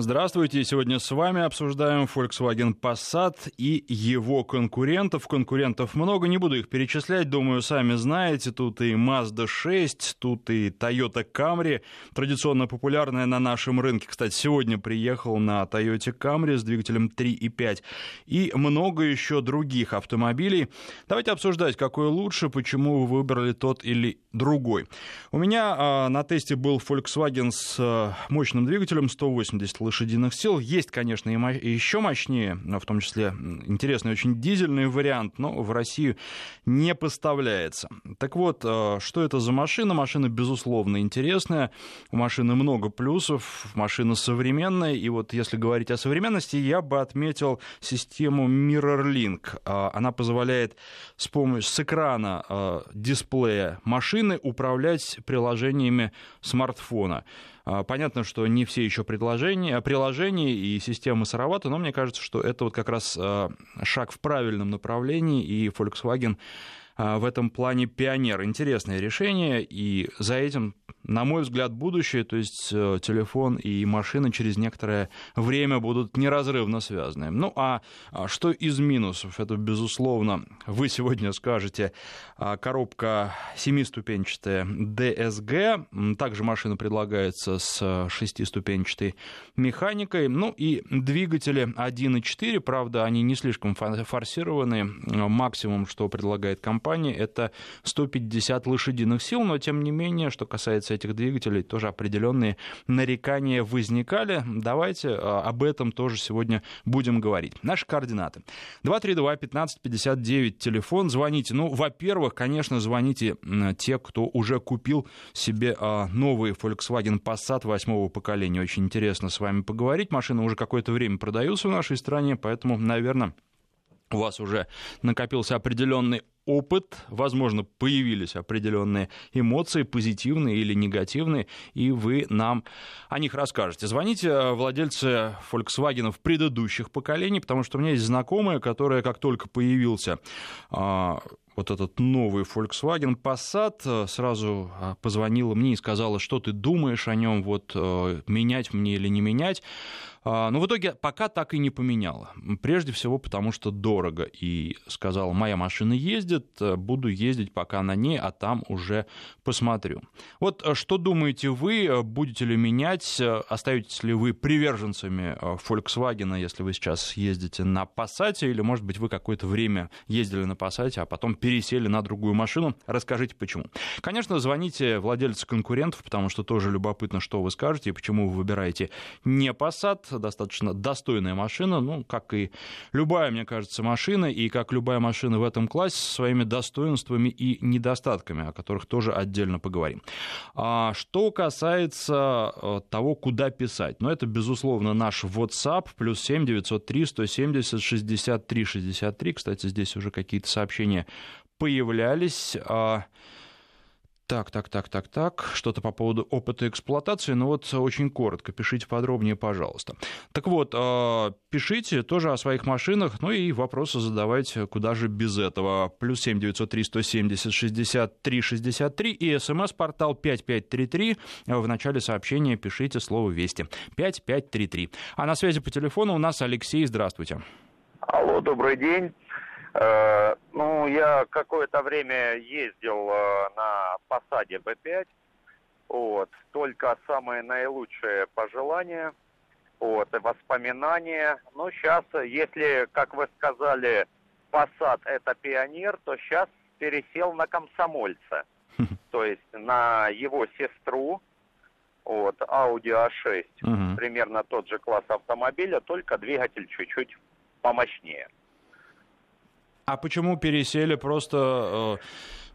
Здравствуйте, сегодня с вами обсуждаем Volkswagen Passat и его конкурентов. Конкурентов много, не буду их перечислять, думаю, сами знаете. Тут и Mazda 6, тут и Toyota Camry, традиционно популярная на нашем рынке. Кстати, сегодня приехал на Toyota Camry с двигателем 3.5 и много еще других автомобилей. Давайте обсуждать, какой лучше, почему вы выбрали тот или другой. У меня а, на тесте был Volkswagen с а, мощным двигателем 180 лошадиных сил. Есть, конечно, и еще мощнее, в том числе интересный очень дизельный вариант, но в Россию не поставляется. Так вот, э, что это за машина? Машина, безусловно, интересная. У машины много плюсов, машина современная. И вот если говорить о современности, я бы отметил систему MirrorLink. Э, она позволяет с помощью с экрана э, дисплея машины управлять приложениями смартфона. А, понятно, что не все еще предложения, приложения и системы сыроваты, но мне кажется, что это вот как раз а, шаг в правильном направлении, и Volkswagen а, в этом плане пионер. Интересное решение, и за этим на мой взгляд, будущее, то есть э, телефон и машина через некоторое время будут неразрывно связаны. Ну а, а что из минусов? Это, безусловно, вы сегодня скажете, а, коробка семиступенчатая DSG, также машина предлагается с шестиступенчатой механикой, ну и двигатели 1.4, правда, они не слишком форсированные, максимум, что предлагает компания, это 150 лошадиных сил, но тем не менее, что касается этих двигателей тоже определенные нарекания возникали. Давайте а, об этом тоже сегодня будем говорить. Наши координаты. 232-1559, телефон, звоните. Ну, во-первых, конечно, звоните те, кто уже купил себе а, новый Volkswagen Passat восьмого поколения. Очень интересно с вами поговорить. Машины уже какое-то время продаются в нашей стране, поэтому, наверное, у вас уже накопился определенный опыт, возможно, появились определенные эмоции, позитивные или негативные, и вы нам о них расскажете. Звоните э, владельцы Volkswagen предыдущих поколений, потому что у меня есть знакомая, которая как только появился а, вот этот новый Volkswagen Passat, э, сразу а, позвонила мне и сказала, что ты думаешь о нем, вот э, менять мне или не менять. А, но в итоге пока так и не поменяла. Прежде всего потому, что дорого. И сказала, моя машина ездит, э, буду ездить пока на ней, а там уже посмотрю. Вот что думаете вы, будете ли менять, остаетесь ли вы приверженцами Volkswagen, если вы сейчас ездите на Passat, или, может быть, вы какое-то время ездили на Passat, а потом пересели на другую машину. Расскажите, почему. Конечно, звоните владельцу конкурентов, потому что тоже любопытно, что вы скажете и почему вы выбираете не Passat, достаточно достойная машина, ну, как и любая, мне кажется, машина, и как любая машина в этом классе, со своими достоинствами и недостатками, о которых тоже отдельно поговорим. А что касается э, того, куда писать, ну, это, безусловно, наш WhatsApp, плюс 7 903 170 63 63, кстати, здесь уже какие-то сообщения появлялись. А, так, так, так, так, так. Что-то по поводу опыта эксплуатации. Ну вот очень коротко. Пишите подробнее, пожалуйста. Так вот, а, пишите тоже о своих машинах. Ну и вопросы задавайте, куда же без этого. Плюс семь девятьсот три сто семьдесят шестьдесят три шестьдесят три и смс-портал пять пять три три. В начале сообщения пишите слово «Вести». Пять пять три три. А на связи по телефону у нас Алексей. Здравствуйте. Алло, добрый день. Э, ну, я какое-то время ездил э, на посаде Б5. Вот, только самые наилучшие пожелания, вот, и воспоминания. Ну, сейчас, если, как вы сказали, посад это пионер, то сейчас пересел на комсомольца. То есть на его сестру, вот, Audi A6, угу. примерно тот же класс автомобиля, только двигатель чуть-чуть помощнее. А почему пересели просто э,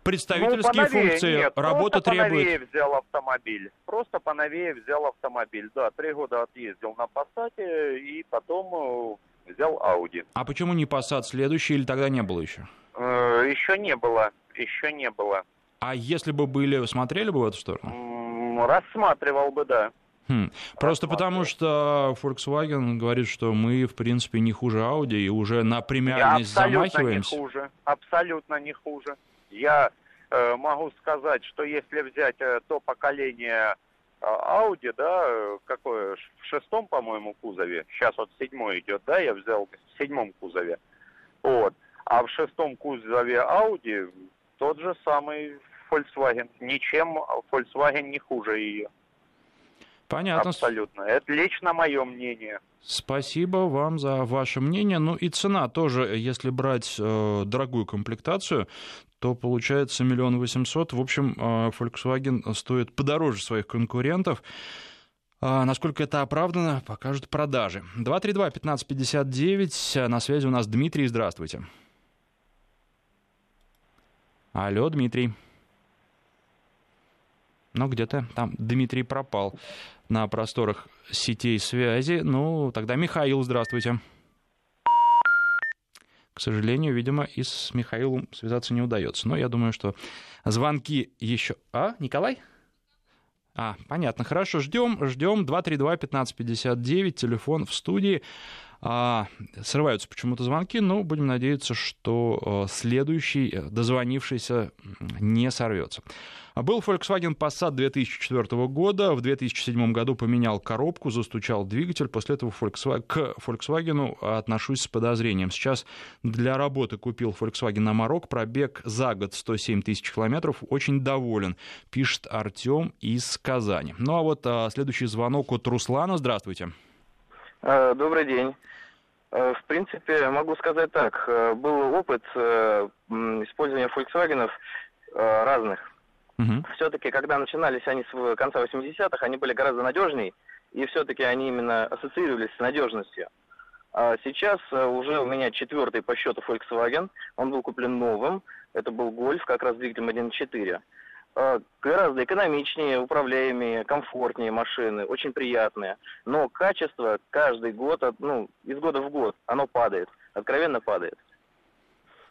представительские ну, функции? Нет, работа просто требует. взял автомобиль. Просто поновее взял автомобиль. Да, три года отъездил на Passat и потом э, взял Audi. А почему не Passat следующий или тогда не было еще? Э, еще не было. Еще не было. А если бы были, смотрели бы в эту сторону? Рассматривал бы, да. Хм. Просто потому что Volkswagen говорит, что мы, в принципе, не хуже Audi и уже на премиальность абсолютно замахиваемся. Не хуже, абсолютно не хуже. Я э, могу сказать, что если взять э, то поколение Audi, да, какое, в шестом, по-моему, кузове, сейчас вот седьмой идет, да, я взял в седьмом кузове, вот, а в шестом кузове Audi тот же самый Volkswagen, ничем Volkswagen не хуже ее. Понятно. Абсолютно. Это лично мое мнение. Спасибо вам за ваше мнение. Ну и цена тоже, если брать э, дорогую комплектацию, то получается миллион восемьсот. В общем, э, Volkswagen стоит подороже своих конкурентов. А насколько это оправдано, покажут продажи. 232-1559. На связи у нас Дмитрий. Здравствуйте. Алло, Дмитрий. Ну, где-то там Дмитрий пропал на просторах сетей связи. Ну, тогда Михаил, здравствуйте. К сожалению, видимо, и с Михаилом связаться не удается. Но я думаю, что звонки еще... А, Николай? А, понятно, хорошо, ждем, ждем. 232-1559, телефон в студии. А, срываются почему-то звонки, но будем надеяться, что э, следующий э, дозвонившийся не сорвется. Был Volkswagen Passat 2004 года. В 2007 году поменял коробку, застучал двигатель. После этого Volkswagen, к Volkswagen отношусь с подозрением. Сейчас для работы купил Volkswagen Amarok. Пробег за год 107 тысяч километров. Очень доволен, пишет Артем из Казани. Ну а вот а, следующий звонок от Руслана. Здравствуйте. Э, добрый день. Э, в принципе, могу сказать так. Э, был опыт использования Volkswagen разных. Угу. Все-таки, когда начинались они с конца 80-х, они были гораздо надежнее, и все-таки они именно ассоциировались с надежностью. А сейчас э, уже у меня четвертый по счету Volkswagen, он был куплен новым, это был Golf, как раз двигателем 1.4. А, гораздо экономичнее, управляемые, комфортнее машины, очень приятные. Но качество каждый год, ну, из года в год, оно падает, откровенно падает.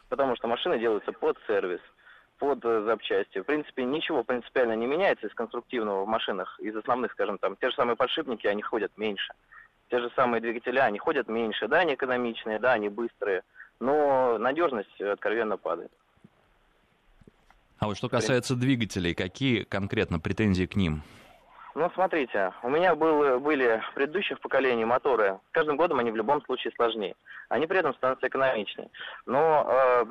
Потому что машины делаются под сервис под э, запчасти. В принципе, ничего принципиально не меняется из конструктивного в машинах, из основных, скажем, там, те же самые подшипники, они ходят меньше. Те же самые двигатели, они ходят меньше. Да, они экономичные, да, они быстрые, но надежность откровенно падает. А вот что касается двигателей, какие конкретно претензии к ним? Ну, смотрите, у меня был, были в предыдущих поколениях моторы, с каждым годом они в любом случае сложнее. Они при этом становятся экономичнее. Но э,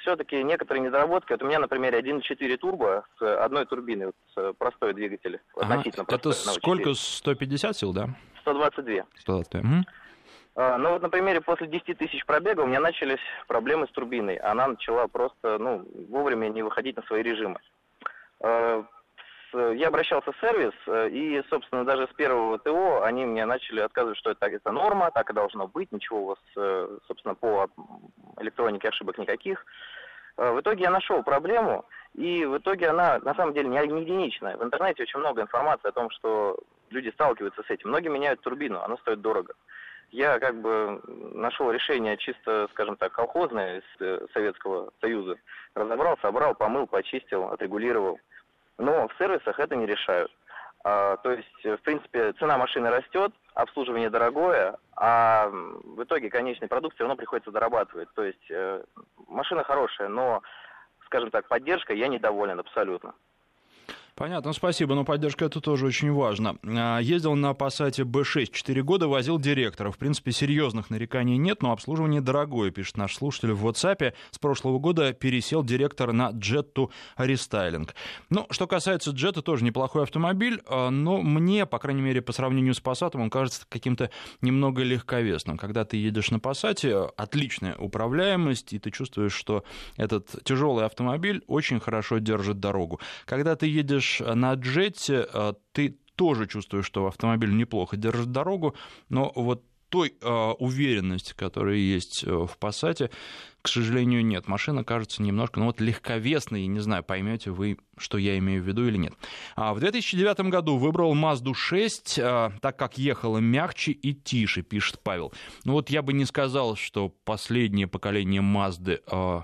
все-таки некоторые недоработки, вот у меня, например, 1.4 турбо с одной турбиной, вот, с простой двигатель, ага. относительно простой. Это сколько, 150 сил, да? 122. 122. Угу. Ну вот на примере после 10 тысяч пробега у меня начались проблемы с турбиной. Она начала просто ну, вовремя не выходить на свои режимы. Э, я обращался в сервис, э, и, собственно, даже с первого ТО они мне начали отказывать, что это, это норма, так и должно быть, ничего у вас, э, собственно, по электронике ошибок никаких. В итоге я нашел проблему, и в итоге она на самом деле не единичная. В интернете очень много информации о том, что люди сталкиваются с этим. Многие меняют турбину, она стоит дорого. Я как бы нашел решение чисто, скажем так, колхозное из Советского Союза. Разобрал, собрал, помыл, почистил, отрегулировал но в сервисах это не решают. А, то есть, в принципе, цена машины растет, обслуживание дорогое, а в итоге конечный продукт все равно приходится дорабатывать. То есть э, машина хорошая, но, скажем так, поддержка я недоволен абсолютно. Понятно, спасибо, но поддержка это тоже очень важно. А, ездил на Passat B6 4 года, возил директора. В принципе, серьезных нареканий нет, но обслуживание дорогое, пишет наш слушатель в WhatsApp. С прошлого года пересел директор на Jetto рестайлинг. Ну, что касается Jetta, тоже неплохой автомобиль, а, но мне, по крайней мере, по сравнению с Passat, он кажется каким-то немного легковесным. Когда ты едешь на Passat, отличная управляемость, и ты чувствуешь, что этот тяжелый автомобиль очень хорошо держит дорогу. Когда ты едешь едешь на джете, э, ты тоже чувствуешь, что автомобиль неплохо держит дорогу, но вот той э, уверенности, которая есть э, в Passat, к сожалению, нет. Машина кажется немножко, ну вот легковесной, не знаю, поймете вы, что я имею в виду или нет. А в 2009 году выбрал Mazda 6, э, так как ехала мягче и тише, пишет Павел. Ну вот я бы не сказал, что последнее поколение Mazda э,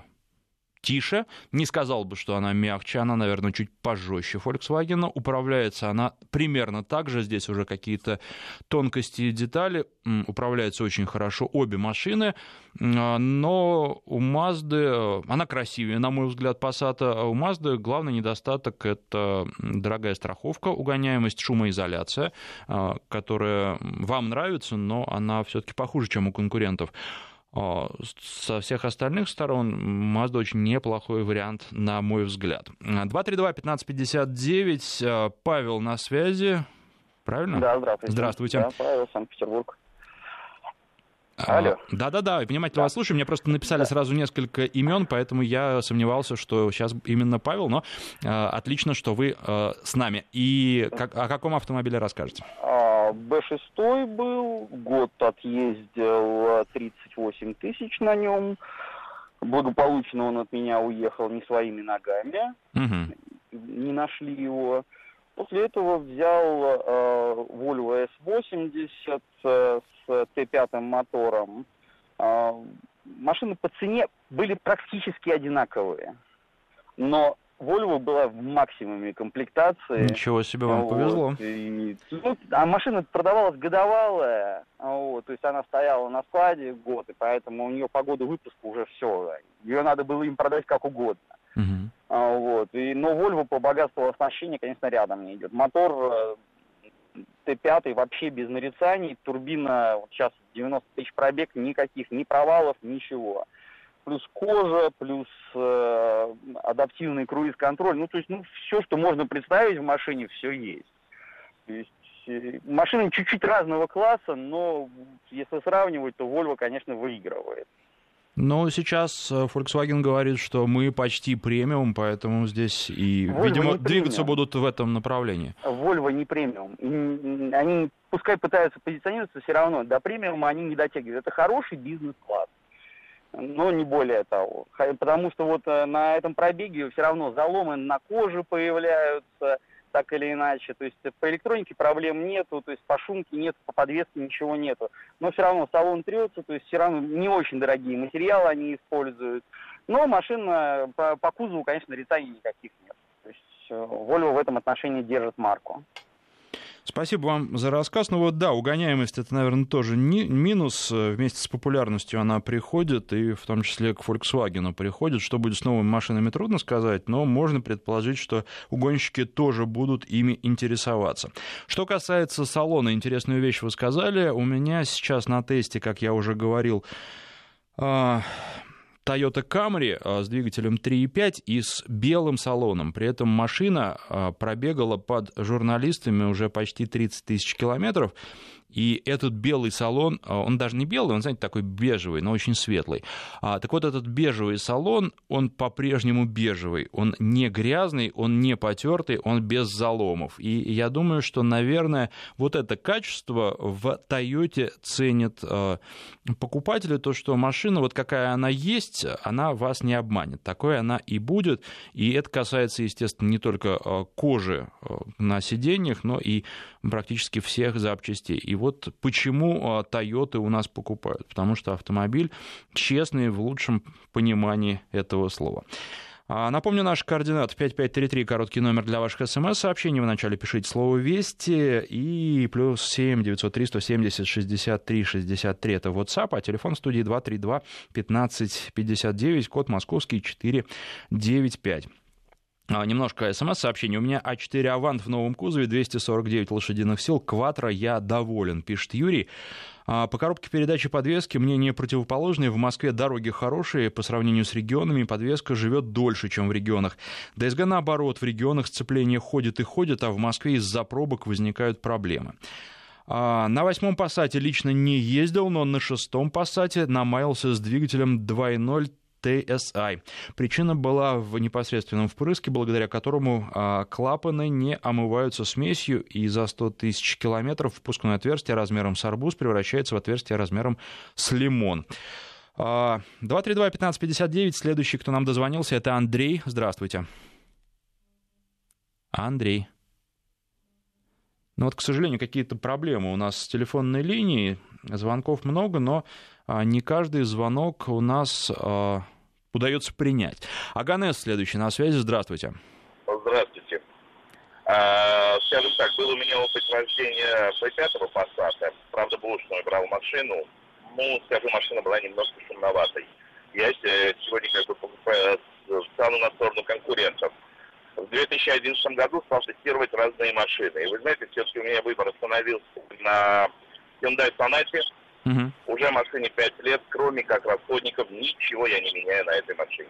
тише, не сказал бы, что она мягче, она, наверное, чуть пожестче Volkswagen. Управляется она примерно так же, здесь уже какие-то тонкости и детали. Управляется очень хорошо обе машины, а, но у Mazda, она красивее, на мой взгляд, Passat, а у Mazda главный недостаток — это дорогая страховка, угоняемость, шумоизоляция, а, которая вам нравится, но она все-таки похуже, чем у конкурентов. А, со всех остальных сторон Mazda очень неплохой вариант, на мой взгляд. 232-1559, а, Павел на связи, правильно? Да, здравствуйте. Здравствуйте. Да, Павел, Санкт-Петербург. Алло. Да-да-да, внимательно да. вас слушаю. Мне просто написали да. сразу несколько имен, поэтому я сомневался, что сейчас именно Павел, но э, отлично, что вы э, с нами. И как, о каком автомобиле расскажете? Б6 был, год отъездил 38 тысяч на нем. Благополучно он от меня уехал не своими ногами. Угу. Не нашли его. После этого взял э, Volvo S80 э, с Т5 мотором. Э, машины по цене были практически одинаковые. Но Volvo была в максимуме комплектации. Ничего себе, вам вот, повезло. И, ну, а машина продавалась годовалая, вот, то есть она стояла на складе год, и поэтому у нее по году выпуска уже все. Ее надо было им продать как угодно. Угу. Вот. И, но Volvo по богатству оснащения, конечно, рядом не идет. Мотор э, Т5 вообще без нарицаний, турбина вот сейчас 90 тысяч пробег, никаких, ни провалов, ничего. Плюс кожа, плюс э, адаптивный круиз-контроль. Ну, то есть, ну, все, что можно представить в машине, все есть. То есть, э, машины чуть-чуть разного класса, но если сравнивать, то Volvo, конечно, выигрывает. Но сейчас э, Volkswagen говорит, что мы почти премиум, поэтому здесь и, Volvo видимо, двигаться будут в этом направлении. Volvo не премиум. Они, пускай пытаются позиционироваться, все равно до премиума они не дотягивают. Это хороший бизнес-класс, но не более того. Потому что вот э, на этом пробеге все равно заломы на коже появляются, так или иначе. То есть по электронике проблем нету, то есть по шумке нет, по подвеске ничего нету. Но все равно салон трется, то есть все равно не очень дорогие материалы они используют. Но машина по, по кузову, конечно, нарицаний никаких нет. То есть э, Volvo в этом отношении держит марку. Спасибо вам за рассказ. Ну вот да, угоняемость это, наверное, тоже не, минус. Вместе с популярностью она приходит, и в том числе к Volkswagen приходит. Что будет с новыми машинами, трудно сказать, но можно предположить, что угонщики тоже будут ими интересоваться. Что касается салона, интересную вещь вы сказали. У меня сейчас на тесте, как я уже говорил, а, Toyota Camry а, с двигателем 3.5 и с белым салоном. При этом машина а, пробегала под журналистами уже почти 30 тысяч километров. И этот белый салон, а, он даже не белый, он, знаете, такой бежевый, но очень светлый. А, так вот, этот бежевый салон, он по-прежнему бежевый. Он не грязный, он не потертый, он без заломов. И я думаю, что, наверное, вот это качество в Тойоте ценят а, покупатели, то, что машина, вот какая она есть, она вас не обманет. Такой она и будет. И это касается, естественно, не только кожи на сиденьях, но и практически всех запчастей. И вот почему Toyota у нас покупают. Потому что автомобиль честный в лучшем понимании этого слова. А, напомню, наш координат 5533, короткий номер для ваших смс-сообщений. В начале пишите слово «Вести» и плюс 7 903 170 63 63. Это WhatsApp, а телефон студии 232 15 59, код московский 495. А, немножко смс-сообщений. У меня А4 Авант в новом кузове, 249 лошадиных сил. Кватро, я доволен, пишет Юрий. А, по коробке передачи подвески мнение противоположное. В Москве дороги хорошие, по сравнению с регионами подвеска живет дольше, чем в регионах. ДСГ наоборот, в регионах сцепление ходит и ходит, а в Москве из-за пробок возникают проблемы. А, на восьмом пассате лично не ездил, но на шестом пассате намаялся с двигателем 2.0 TSI. Причина была в непосредственном впрыске, благодаря которому а, клапаны не омываются смесью, и за 100 тысяч километров впускное отверстие размером с арбуз превращается в отверстие размером с лимон. 232-1559, а, следующий, кто нам дозвонился, это Андрей. Здравствуйте. Андрей. Ну вот, к сожалению, какие-то проблемы у нас с телефонной линией. Звонков много, но а, не каждый звонок у нас удается принять. Аганес следующий на связи. Здравствуйте. Здравствуйте. А, скажем так, был у меня опыт вождения P5 Passat. Правда, бушную брал машину. Ну, скажу, машина была немножко шумноватой. Я э, сегодня как бы стану на сторону конкурентов. В 2011 году стал тестировать разные машины. И вы знаете, все-таки у меня выбор остановился на Hyundai Sonata. Угу. Уже машине 5 лет, кроме как расходников, ничего я не меняю на этой машине.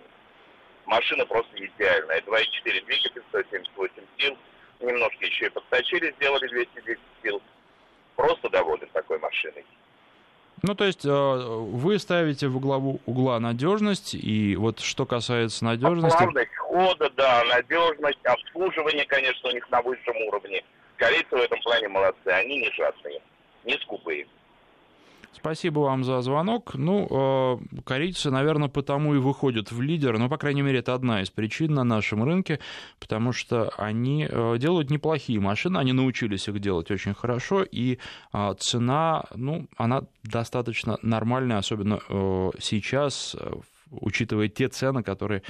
Машина просто идеальная. 2.4 двигатель, 178 сил. Немножко еще и подточили, сделали 210 сил. Просто доволен такой машиной. Ну, то есть э, вы ставите в углову угла надежность, и вот что касается надежности... Плавность хода, да, надежность, обслуживание, конечно, у них на высшем уровне. Корейцы в этом плане молодцы, они не жадные, не скупые. Спасибо вам за звонок. Ну, э, корейцы, наверное, потому и выходят в лидер. Ну, по крайней мере, это одна из причин на нашем рынке, потому что они э, делают неплохие машины, они научились их делать очень хорошо, и э, цена, ну, она достаточно нормальная, особенно сейчас, учитывая те цены, которые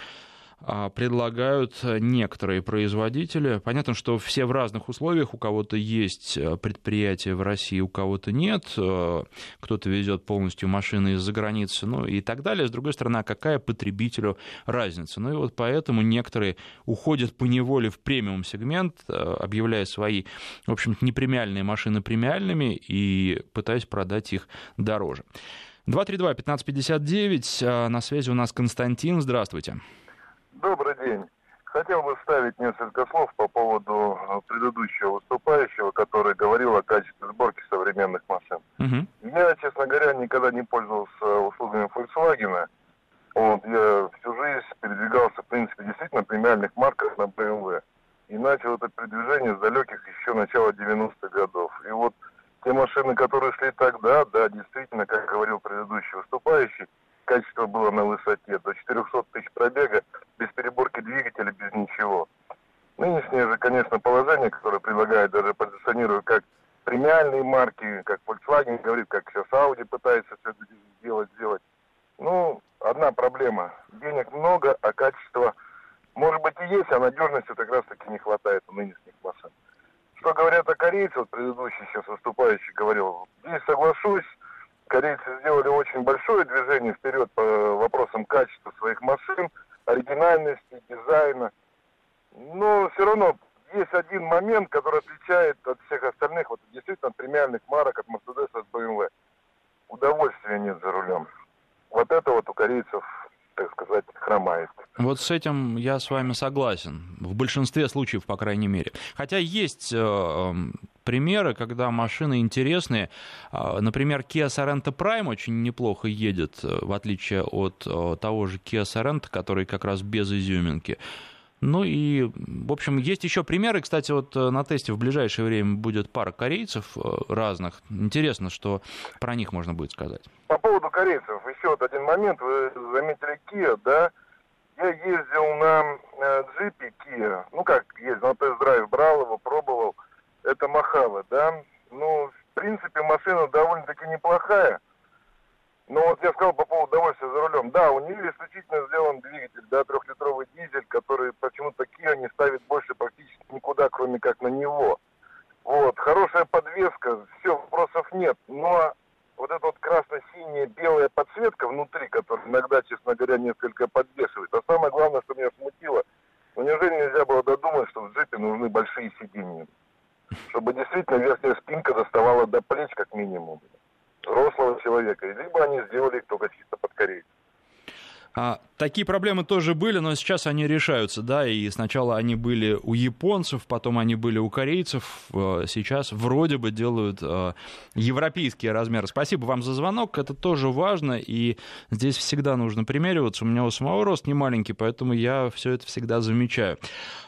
предлагают некоторые производители. Понятно, что все в разных условиях. У кого-то есть э, предприятие в России, у кого-то нет. Э, кто-то везет полностью машины из-за границы, ну и так далее. С другой стороны, а какая потребителю разница? Ну и вот поэтому некоторые уходят по неволе в премиум-сегмент, э, объявляя свои, в общем-то, непремиальные машины премиальными и пытаясь продать их дороже. 232-1559, на связи у нас Константин, здравствуйте. Добрый день. Хотел бы вставить несколько слов по поводу э, предыдущего выступающего, который говорил о качестве сборки современных машин. Угу. Я, честно говоря, никогда не пользовался услугами Volkswagen. Вот, я всю жизнь передвигался, в принципе, действительно премиальных марках на BMW. И начал это передвижение с далеких еще начала 90-х годов. И вот те машины, которые шли тогда, да, действительно, как говорил предыдущий выступающий, качество было на высоте. До 400 тысяч пробега без переборки двигателя, без ничего. Нынешнее же, конечно, положение, которое предлагает, даже позиционируя как премиальные марки, как Volkswagen говорит, как сейчас Audi пытается все это сделать, сделать. Ну, одна проблема. Денег много, а качество, может быть, и есть, а надежности как раз-таки не хватает у нынешних машин. Что говорят о корейцах, вот предыдущий сейчас выступающий говорил, здесь соглашусь, корейцы сделали очень большое движение вперед по вопросам качества своих машин, оригинальности, дизайна. Но все равно есть один момент, который отличает от всех остальных, вот действительно от премиальных марок, от Mercedes, от BMW. Удовольствия нет за рулем. Вот это вот у корейцев так сказать, хромает. Вот с этим я с вами согласен. В большинстве случаев, по крайней мере. Хотя есть э, эм, примеры, когда машины интересные. А, например, Kia Sorento Prime очень неплохо едет, э, в отличие от э, того же Kia Sorento, который как раз без изюминки. Ну и, в общем, есть еще примеры. Кстати, вот э, на тесте в ближайшее время будет пара корейцев разных. Интересно, что про них можно будет сказать. По поводу корейцев, еще вот один момент. Вы заметили Kia, да? Я ездил на джипе Kia. Ну как ездил, на тест-драйв брал его, пробовал это Махава, да. Ну, в принципе, машина довольно-таки неплохая. Но вот я сказал по поводу удовольствия за рулем. Да, у нее исключительно сделан двигатель, да, трехлитровый дизель, который почему-то Kia не ставит больше практически никуда, кроме как на него. Вот, хорошая подвеска, все, вопросов нет. Но вот эта вот красно-синяя белая подсветка внутри, которая иногда, честно говоря, несколько подбешивает. А самое главное, что меня смутило, ну неужели нельзя было додумать, что в джипе нужны большие сиденья? чтобы действительно верхняя спинка доставала до плеч как минимум взрослого человека. Либо они сделали их только чисто под корейцев. А, такие проблемы тоже были, но сейчас они решаются, да, и сначала они были у японцев, потом они были у корейцев, э, сейчас вроде бы делают э, европейские размеры. Спасибо вам за звонок, это тоже важно, и здесь всегда нужно примериваться. У меня у самого рост не маленький, поэтому я все это всегда замечаю.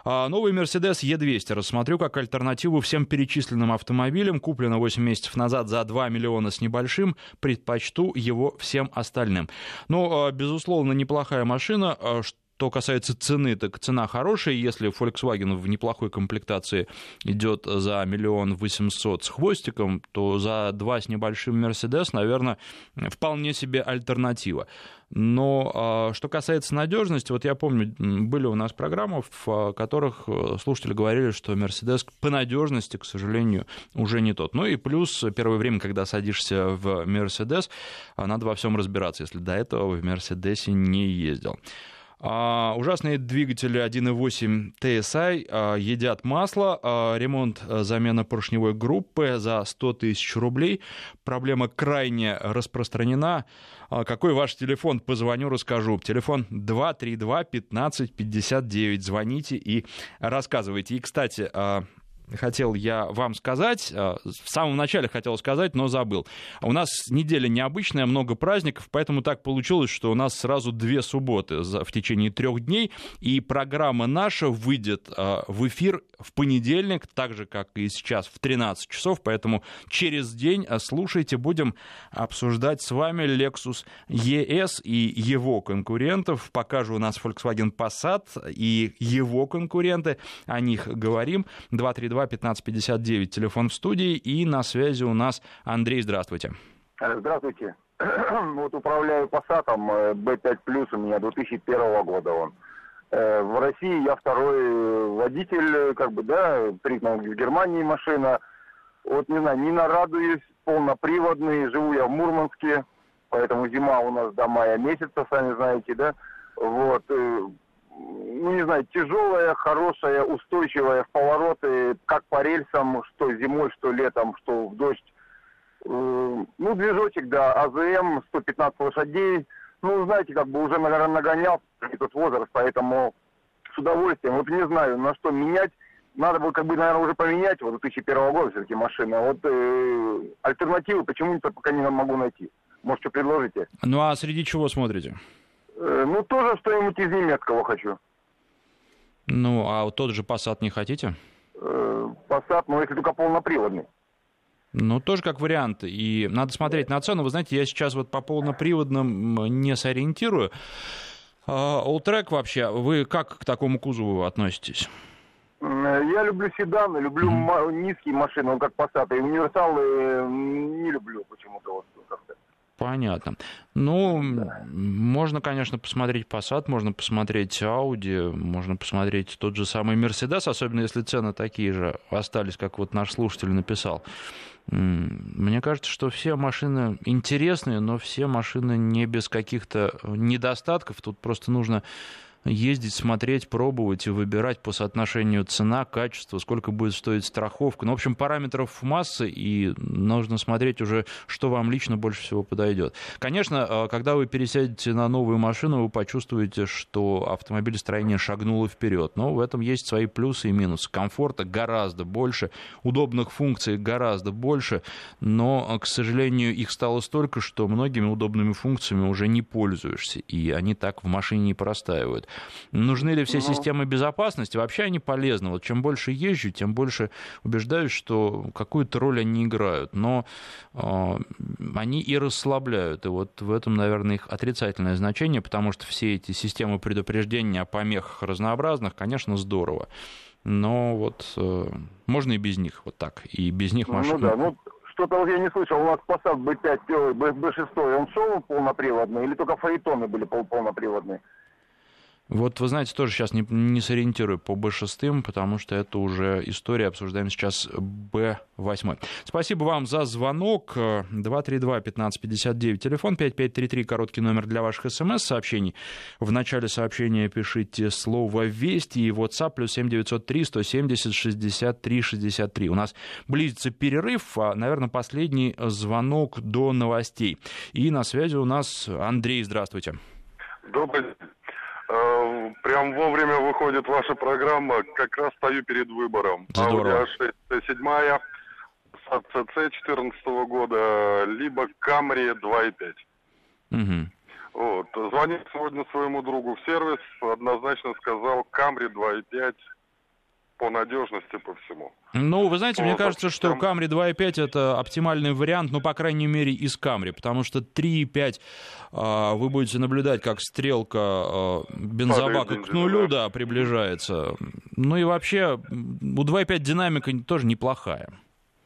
А, новый Mercedes E200 рассмотрю как альтернативу всем перечисленным автомобилям, куплено 8 месяцев назад за 2 миллиона с небольшим, предпочту его всем остальным. Ну, а, безусловно, неплохая машина. А что касается цены, так цена хорошая. Если Volkswagen в неплохой комплектации идет за миллион восемьсот с хвостиком, то за два с небольшим Mercedes, наверное, вполне себе альтернатива. Но а, что касается надежности, вот я помню, были у нас программы, в которых э, слушатели говорили, что Mercedes по надежности, к сожалению, уже не тот. Ну и плюс первое время, когда садишься в Mercedes, надо во всем разбираться, если до этого в Мерседесе не ездил. А, ужасные двигатели 1.8 TSI а, едят масло. А, ремонт, замена поршневой группы за 100 тысяч рублей. Проблема крайне распространена. Какой ваш телефон? Позвоню, расскажу. Телефон 232 15 59. Звоните и рассказывайте. И, кстати, хотел я вам сказать, э, в самом начале хотел сказать, но забыл. У нас неделя необычная, много праздников, поэтому так получилось, что у нас сразу две субботы в течение трех дней, и программа наша выйдет э, в эфир в понедельник, так же, как и сейчас, в 13 часов, поэтому через день э, слушайте, будем обсуждать с вами Lexus ES и его конкурентов. Пока же у нас Volkswagen Passat и его конкуренты, о них говорим. 232 2 15 59, телефон в студии, и на связи у нас Андрей, здравствуйте. Э, здравствуйте. Вот управляю Passatом B5 Plus, у меня 2001 года он. Э, в России я второй водитель, как бы, да, признан в Германии машина. Вот, не знаю, не нарадуюсь, полноприводный, живу я в Мурманске, поэтому зима у нас до мая месяца, сами знаете, да. Вот, э, ну не знаю, тяжелая, хорошая, устойчивая в повороты, как по рельсам, что зимой, что летом, что в дождь. Э, ну, движочек, да, АЗМ, 115 лошадей. Ну, знаете, как бы уже, наверное, нагонял этот возраст, поэтому с удовольствием. Вот не знаю, на что менять. Надо было, как бы, наверное, уже поменять, вот 2001 года все-таки машина. Вот э, альтернативы почему-то пока не могу найти. Может, что предложите? Ну, а среди чего смотрите? Э, ну, тоже что-нибудь из немецкого хочу. Ну, а вот тот же Passat не хотите? Э, Passat, ну, если только полноприводный. Ну, тоже как вариант. И надо смотреть на цену. Вы знаете, я сейчас вот по полноприводным не сориентирую. Олтрек вообще, вы как к такому кузову относитесь? Я люблю седаны, люблю mm-hmm. низкие машины, как Passat. И универсалы не люблю почему-то. Вот, как-то. Понятно. Ну, да. можно, конечно, посмотреть Passat, можно посмотреть Audi, можно посмотреть тот же самый Mercedes, особенно если цены такие же остались, как вот наш слушатель написал. Мне кажется, что все машины интересные, но все машины не без каких-то недостатков. Тут просто нужно ездить, смотреть, пробовать и выбирать по соотношению цена, качество, сколько будет стоить страховка. Ну, в общем, параметров массы, и нужно смотреть уже, что вам лично больше всего подойдет. Конечно, а, когда вы пересядете на новую машину, вы почувствуете, что автомобилестроение шагнуло вперед. Но в этом есть свои плюсы и минусы. Комфорта гораздо больше, удобных функций гораздо больше, но, к сожалению, их стало столько, что многими удобными функциями уже не пользуешься, и они так в машине не простаивают. Нужны ли все ну... системы безопасности? Вообще они полезны. Вот чем больше езжу, тем больше убеждаюсь, что какую-то роль они играют. Но э, они и расслабляют. И вот в этом, наверное, их отрицательное значение, потому что все эти системы предупреждения о помехах разнообразных, конечно, здорово. Но вот э, можно и без них, вот так. И без них машина... Ну да, ну что-то вот я не слышал, у вас Passat B5, B6, он шел полноприводный или только фаэтоны были пол полноприводные? Вот вы знаете, тоже сейчас не, не сориентирую по Б6, потому что это уже история, обсуждаем сейчас Б8. Спасибо вам за звонок. 232-1559, телефон 5533, короткий номер для ваших смс-сообщений. В начале сообщения пишите слово «Вести» и WhatsApp плюс 7903 170 63 63. У нас близится перерыв, а, наверное, последний звонок до новостей. И на связи у нас Андрей, здравствуйте. Добрый Э, прям вовремя выходит ваша программа. Как раз стою перед выбором. Здорово. Audi A6 седьмая, CC 2014 года, либо Camry 2.5. Угу. Вот. Звонил сегодня своему другу в сервис, однозначно сказал Camry 2.5 по надежности, по всему. Ну, вы знаете, по мне кажется, что Camry 2.5 это оптимальный вариант, ну, по крайней мере, из Camry, потому что 3.5 а, вы будете наблюдать, как стрелка а, бензобака к нулю, да. да, приближается. Ну и вообще, у 2.5 динамика тоже неплохая.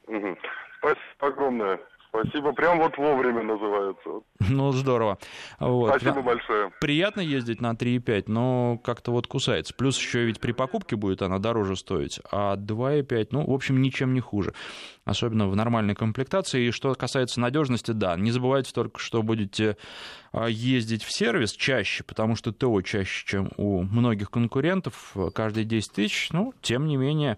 Угу. Спасибо огромное. Спасибо, прям вот вовремя называется. Ну, здорово. Вот. Спасибо большое. Приятно ездить на 3,5, но как-то вот кусается. Плюс еще ведь при покупке будет она дороже стоить, а 2,5, ну, в общем, ничем не хуже. Особенно в нормальной комплектации. И что касается надежности, да, не забывайте только, что будете а, ездить в сервис чаще, потому что ТО чаще, чем у многих конкурентов, каждые 10 тысяч, ну, тем не менее,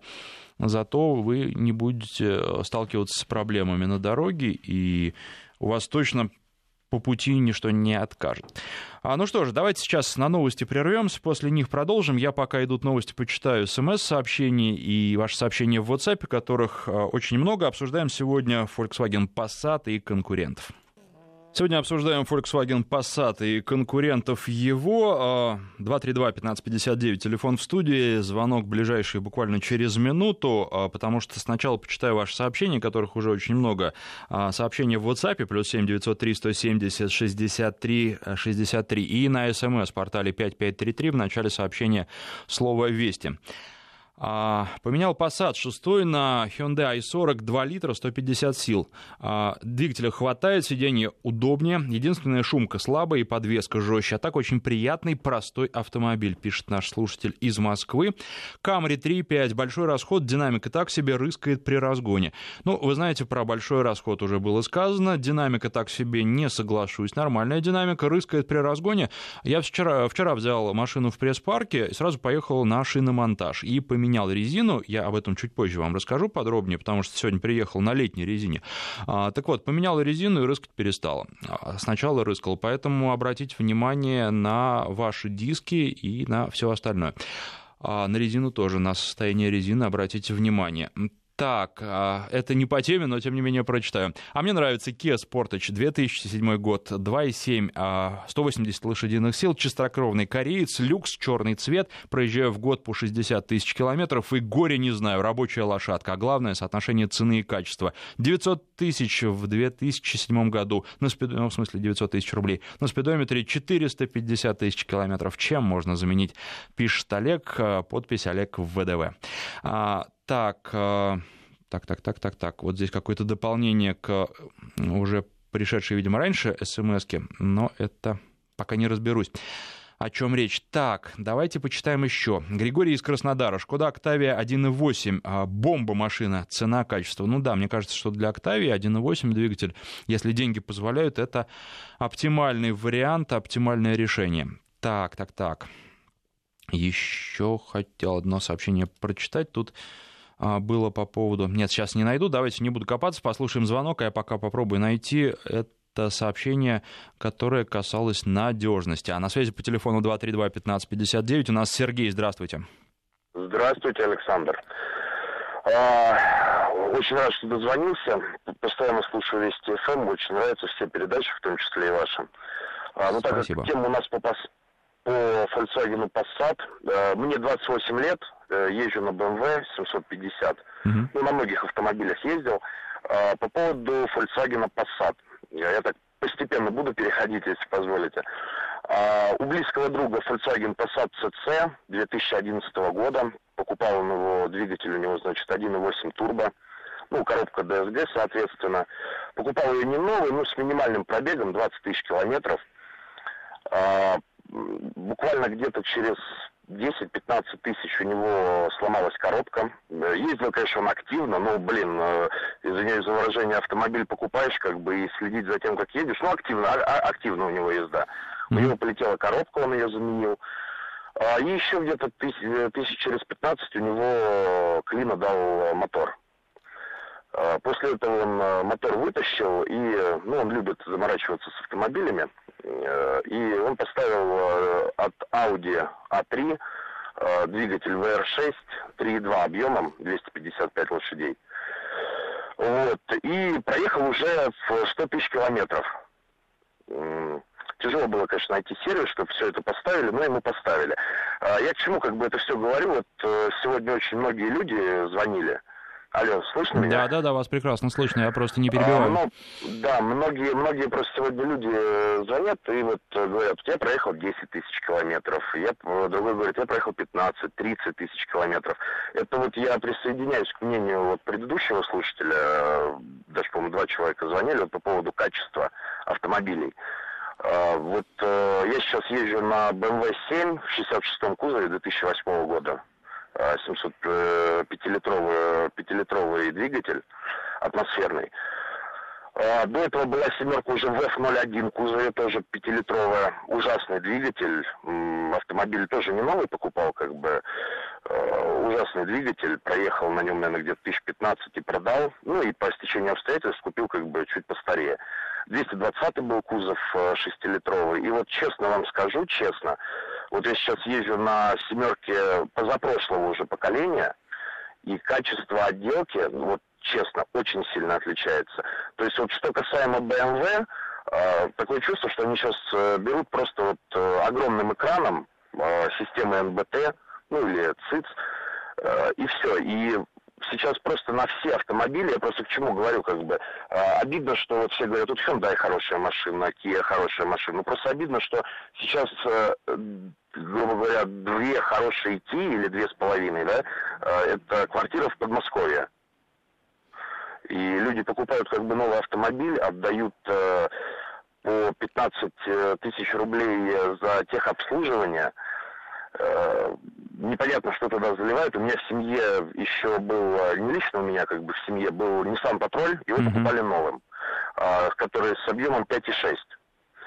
зато вы не будете э, сталкиваться с проблемами на дороге, и у вас точно по пути ничто не откажет. А, ну что ж, давайте сейчас на новости прервемся, после них продолжим. Я пока идут новости, почитаю смс-сообщения и ваши сообщения в WhatsApp, которых э, очень много. Обсуждаем сегодня Volkswagen Passat и конкурентов. Сегодня обсуждаем Volkswagen Passat и конкурентов его. 232-1559, телефон в студии, звонок ближайший буквально через минуту, а, потому что сначала почитаю ваши сообщения, которых уже очень много. А, сообщения в WhatsApp, плюс 7 903 170 63 63, и на смс-портале 5533 в начале сообщения слово «Вести». А, поменял Passat 6 на Hyundai i40 2 литра 150 сил. А, двигателя хватает, сиденье удобнее. Единственная шумка слабая и подвеска жестче. А так очень приятный, простой автомобиль, пишет наш слушатель из Москвы. Camry 3.5, большой расход, динамика так себе рыскает при разгоне. Ну, вы знаете, про большой расход уже было сказано. Динамика так себе не соглашусь. Нормальная динамика рыскает при разгоне. Я вчера, вчера взял машину в пресс-парке и сразу поехал на шиномонтаж. И поменял менял резину, я об этом чуть позже вам расскажу подробнее, потому что сегодня приехал на летней резине. А, так вот, поменял резину и рыскать перестал. А, сначала рыскал, поэтому обратите внимание на ваши диски и на все остальное. А на резину тоже, на состояние резины обратите внимание. Так, а, это не по теме, но тем не менее прочитаю. А мне нравится Kia Sportage 2007 год, 2,7, 180 а, лошадиных сил, чистокровный кореец, люкс, черный цвет, проезжаю в год по 60 тысяч километров и горе не знаю, рабочая лошадка, а главное соотношение цены и качества. 900 тысяч в 2007 году, на спид... ну, в смысле 900 тысяч рублей, на спидометре 450 тысяч километров. Чем можно заменить? Пишет Олег, а, подпись Олег в ВДВ. Так, э, так, так, так, так, так. Вот здесь какое-то дополнение к уже пришедшей, видимо, раньше смс но это пока не разберусь. О чем речь? Так, давайте почитаем еще. Григорий из Краснодара. Шкода Октавия 1.8. А, бомба машина. Цена, качество. Ну да, мне кажется, что для Октавии 1.8 двигатель, если деньги позволяют, это оптимальный вариант, оптимальное решение. Так, так, так. Еще хотел одно сообщение прочитать. Тут было по поводу... Нет, сейчас не найду, давайте не буду копаться, послушаем звонок, а я пока попробую найти это сообщение, которое касалось надежности. А на связи по телефону 232-1559 у нас Сергей, здравствуйте. Здравствуйте, Александр. А, очень рад, что дозвонился. Постоянно слушаю Вести ФМ. Очень нравятся все передачи, в том числе и ваши. А, ну, так как тема у нас по, по Volkswagen Passat. Мне 28 лет, езжу на BMW 750. Uh-huh. Ну, на многих автомобилях ездил. Э, по поводу Volkswagen Passat. Я так постепенно буду переходить, если позволите. У близкого друга Volkswagen Passat CC 2011 года. Покупал он его, двигатель у него, значит, 1.8 турбо. Ну, коробка DSG, соответственно. Покупал ее не новый, но с минимальным пробегом, 20 тысяч километров буквально где-то через 10-15 тысяч у него сломалась коробка. Ездил, конечно, он активно, но, блин, э, извиняюсь за выражение, автомобиль покупаешь, как бы, и следить за тем, как едешь. Ну, активно, а, а активно у него езда. У него полетела коробка, он ее заменил. А, и еще где-то тысяч, э, тысяч через 15 у него Клина дал мотор. А, после этого он э, мотор вытащил, и ну, он любит заморачиваться с автомобилями. Э, и он поставил э, от Audi A3 двигатель VR6 3.2 объемом 255 лошадей. Вот. И проехал уже в 100 тысяч километров. тяжело было, конечно, найти сервис, чтобы все это поставили, но ему поставили. А я к чему как бы это все говорю? Вот э, сегодня очень многие люди звонили, Алло, слышно меня? Да, да, да, вас прекрасно слышно, я просто не перебиваю. А, ну, да, многие, многие просто сегодня люди э, звонят и вот э, говорят, я проехал 10 тысяч километров, я, другой говорит, я проехал 15, 30 тысяч километров. Это вот я присоединяюсь к мнению вот предыдущего слушателя, э, даже, по-моему, два человека звонили вот по поводу качества автомобилей. А, вот я сейчас езжу на BMW 7 в 66-м кузове 2008 года. 705-литровый пятилитровый двигатель атмосферный. А, до этого была семерка уже в F01 кузове, тоже пятилитровая, ужасный двигатель. Автомобиль тоже не новый покупал, как бы ужасный двигатель. Проехал на нем, наверное, где-то тысяч 15 и продал. Ну и по стечению обстоятельств купил как бы чуть постарее. 220 был кузов э, шестилитровый. И вот честно вам скажу, честно, вот я сейчас езжу на семерке позапрошлого уже поколения, и качество отделки, ну, вот честно, очень сильно отличается. То есть вот что касаемо BMW, э, такое чувство, что они сейчас э, берут просто вот э, огромным экраном э, системы НБТ, ну или ЦИЦ, э, и все. И сейчас просто на все автомобили, я просто к чему говорю, как бы, э, обидно, что вот все говорят, тут Hyundai хорошая машина, Kia хорошая машина. Ну, просто обидно, что сейчас э, грубо говоря, две хорошие Ки или две с половиной, да, э, это квартира в Подмосковье. И люди покупают как бы новый автомобиль, отдают э, по 15 э, тысяч рублей за техобслуживание. Э, непонятно, что туда заливают. У меня в семье еще был, э, не лично у меня, как бы в семье, был Nissan Patrol, его mm-hmm. покупали новым, э, который с объемом 5,6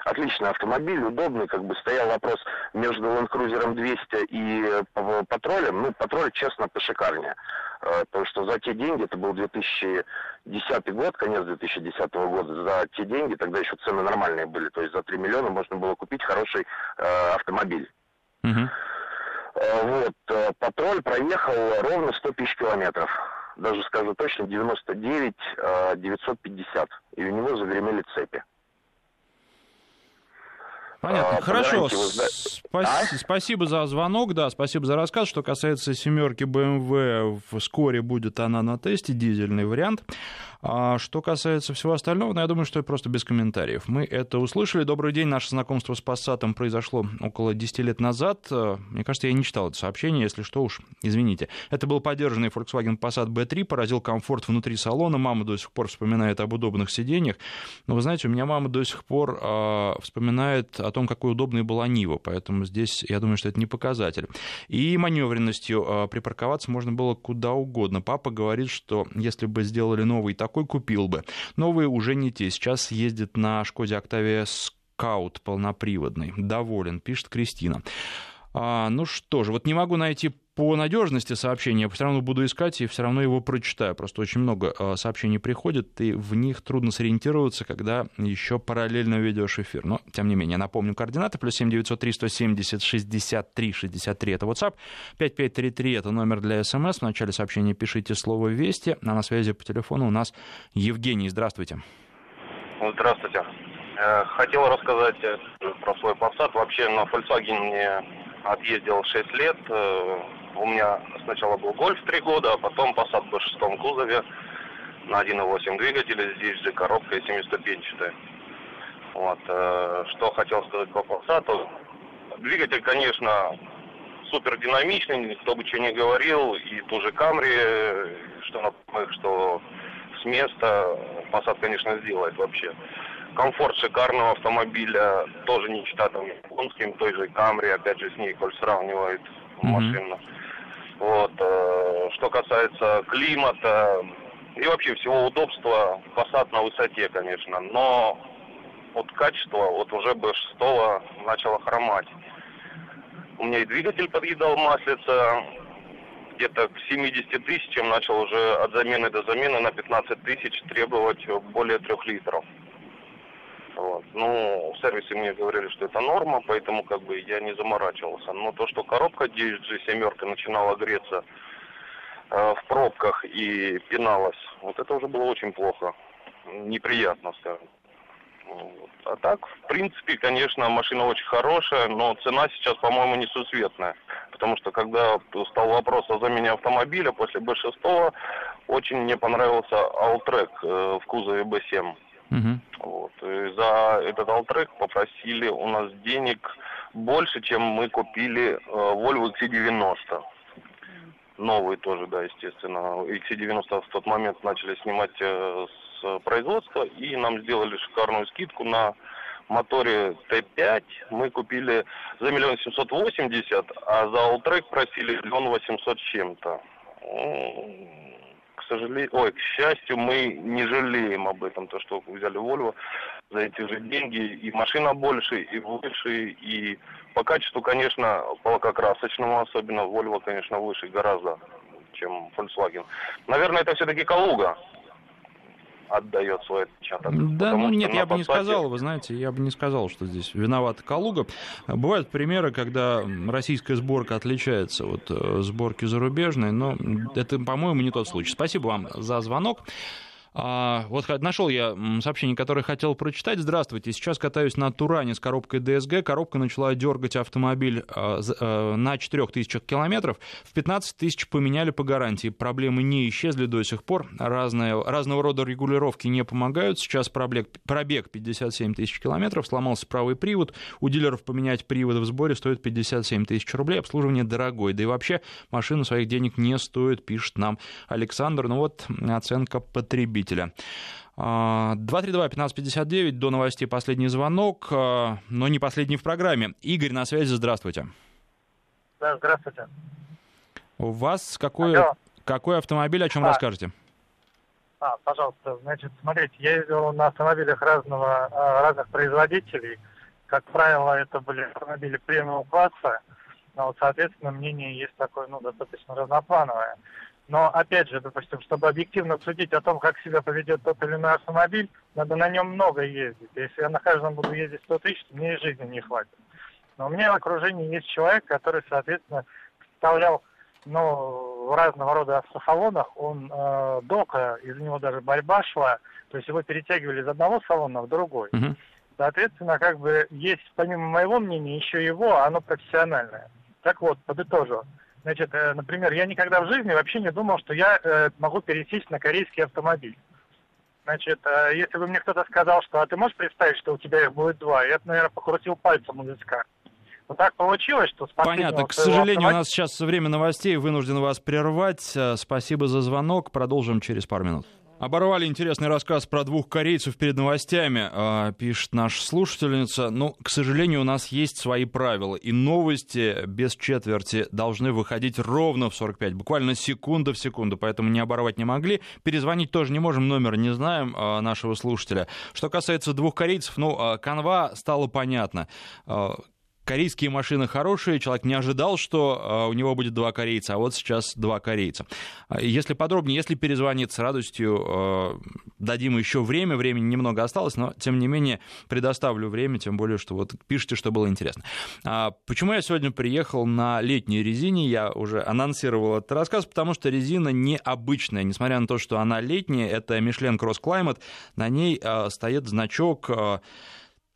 отличный автомобиль, удобный, как бы стоял вопрос между Land Cruiser 200 и э, Патролем. Ну, Патроль, честно, пошикарнее. Э, потому что за те деньги, это был 2010 год, конец 2010 года, за те деньги, тогда еще цены нормальные были, то есть за 3 миллиона можно было купить хороший э, автомобиль. Угу. Вот, патруль проехал ровно 100 тысяч километров. Даже скажу точно, 99 950. И у него загремели цепи. Понятно. А, Хорошо. Спа- а? Спасибо за звонок, да, спасибо за рассказ. Что касается семерки BMW, вскоре будет она на тесте, дизельный вариант. А что касается всего остального, ну, я думаю, что просто без комментариев. Мы это услышали. Добрый день. Наше знакомство с Passat произошло около 10 лет назад. Мне кажется, я не читал это сообщение, если что уж, извините. Это был поддержанный Volkswagen Passat B3, поразил комфорт внутри салона. Мама до сих пор вспоминает об удобных сиденьях. Но вы знаете, у меня мама до сих пор э, вспоминает о том, какой удобной была Нива, поэтому здесь, я думаю, что это не показатель. И маневренностью э, припарковаться можно было куда угодно. Папа говорит, что если бы сделали новый такой купил бы. Новые уже не те. Сейчас ездит на Шкоде Октавия Скаут полноприводный. Доволен, пишет Кристина. А, ну что же, вот не могу найти по надежности сообщения, все равно буду искать и все равно его прочитаю. Просто очень много а, сообщений приходит, и в них трудно сориентироваться, когда еще параллельно ведешь эфир. Но, тем не менее, напомню координаты. Плюс 7 903 170 63 63 это WhatsApp. 5533 это номер для СМС. В начале сообщения пишите слово «Вести». А на связи по телефону у нас Евгений. Здравствуйте. Здравствуйте. Э, хотел рассказать э, про свой Passat. Вообще на Volkswagen отъездил 6 лет. У меня сначала был Гольф 3 года, а потом Passat в шестом кузове на 1.8 двигателе. Здесь же коробка 7-ступенчатая. Вот. Э, что хотел сказать по Passat. Двигатель, конечно, супер динамичный, кто бы что ни говорил, и ту же Camry, что на что с места Passat, конечно, сделает вообще комфорт шикарного автомобиля, тоже не чита там японским, той же Камри, опять же, с ней, коль сравнивает mm-hmm. машину. Вот, э, что касается климата и вообще всего удобства, Passat на высоте, конечно, но вот качество вот уже бы шестого начало хромать. У меня и двигатель подъедал маслица, где-то к 70 тысячам начал уже от замены до замены на 15 тысяч требовать более трех литров. Вот. Ну, в сервисе мне говорили, что это норма, поэтому как бы я не заморачивался. Но то, что коробка DSG семерка начинала греться э, в пробках и пиналась, вот это уже было очень плохо. Неприятно, скажем. Вот. А так, в принципе, конечно, машина очень хорошая, но цена сейчас, по-моему, несусветная. Потому что когда стал вопрос о замене автомобиля после B6, очень мне понравился Алтрек э, в кузове B7. Угу. Вот. И за этот Алтрек попросили у нас денег больше, чем мы купили э, Volvo XC90. Новый тоже, да, естественно. XC90 в тот момент начали снимать э, с производства, и нам сделали шикарную скидку на моторе Т5 мы купили за миллион семьсот восемьдесят, а за Alltrack просили миллион восемьсот чем-то сожалению, ой, к счастью, мы не жалеем об этом, то, что взяли Volvo за эти же деньги. И машина больше, и выше, и по качеству, конечно, по лакокрасочному особенно, Volvo, конечно, выше гораздо, чем Volkswagen. Наверное, это все-таки Калуга отдает свой отпечаток. Да, ну нет, я бы не сказал, вы знаете, я бы не сказал, что здесь виновата Калуга. Бывают примеры, когда российская сборка отличается от э, сборки зарубежной, но это, по-моему, не тот случай. Спасибо вам за звонок. А, вот нашел я сообщение, которое хотел прочитать. Здравствуйте, сейчас катаюсь на Туране с коробкой DSG. Коробка начала дергать автомобиль а, а, на 4000 километров. В 15 тысяч поменяли по гарантии. Проблемы не исчезли до сих пор. Разные, разного рода регулировки не помогают. Сейчас пробег, пробег 57 тысяч километров. Сломался правый привод. У дилеров поменять приводы в сборе стоит 57 тысяч рублей. Обслуживание дорогое. Да и вообще машина своих денег не стоит, пишет нам Александр. Ну вот оценка потребителя потребителя. 232-1559, до новостей последний звонок, а, но не последний в программе. Игорь на связи, здравствуйте. Да, здравствуйте. У вас какой, какой автомобиль, о чем а, расскажете? А, пожалуйста, значит, смотрите, я ездил на автомобилях разного, а, разных производителей. Как правило, это были автомобили премиум класса, но, соответственно, мнение есть такое, ну, достаточно разноплановое. Но, опять же, допустим, чтобы объективно судить о том, как себя поведет тот или иной автомобиль, надо на нем много ездить. Если я на каждом буду ездить 100 тысяч, мне и жизни не хватит. Но у меня в окружении есть человек, который, соответственно, представлял ну, в разного рода автосалонах. Он э, дока, из него даже борьба шла. То есть его перетягивали из одного салона в другой. Uh-huh. Соответственно, как бы есть, помимо моего мнения, еще его, оно профессиональное. Так вот, подытожу. Значит, э, например, я никогда в жизни вообще не думал, что я э, могу пересесть на корейский автомобиль. Значит, э, если бы мне кто-то сказал, что а ты можешь представить, что у тебя их будет два, я, наверное, покрутил пальцем у виска. Вот так получилось, что Понятно. К сожалению, автомат... у нас сейчас время новостей. Вынужден вас прервать. Спасибо за звонок. Продолжим через пару минут. Оборвали интересный рассказ про двух корейцев перед новостями, а, пишет наша слушательница. Но, к сожалению, у нас есть свои правила, и новости без четверти должны выходить ровно в 45, буквально секунда в секунду, поэтому не оборвать не могли. Перезвонить тоже не можем, номер не знаем а, нашего слушателя. Что касается двух корейцев, ну, а, канва стало понятно корейские машины хорошие, человек не ожидал, что а, у него будет два корейца, а вот сейчас два корейца. А, если подробнее, если перезвонит с радостью, а, дадим еще время, времени немного осталось, но тем не менее предоставлю время, тем более, что вот пишите, что было интересно. Почему я сегодня приехал на летней резине, я уже анонсировал этот рассказ, потому что резина необычная, несмотря на то, что она летняя, это Michelin Cross Climate, на ней стоит значок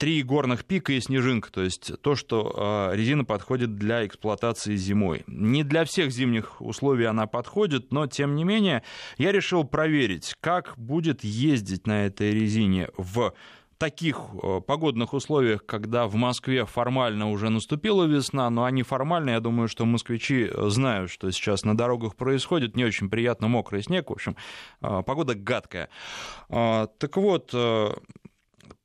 три горных пика и снежинка, то есть то, что э, резина подходит для эксплуатации зимой. Не для всех зимних условий она подходит, но тем не менее я решил проверить, как будет ездить на этой резине в таких э, погодных условиях, когда в Москве формально уже наступила весна, но они формально, я думаю, что москвичи знают, что сейчас на дорогах происходит, не очень приятно мокрый снег, в общем, погода гадкая. Так вот,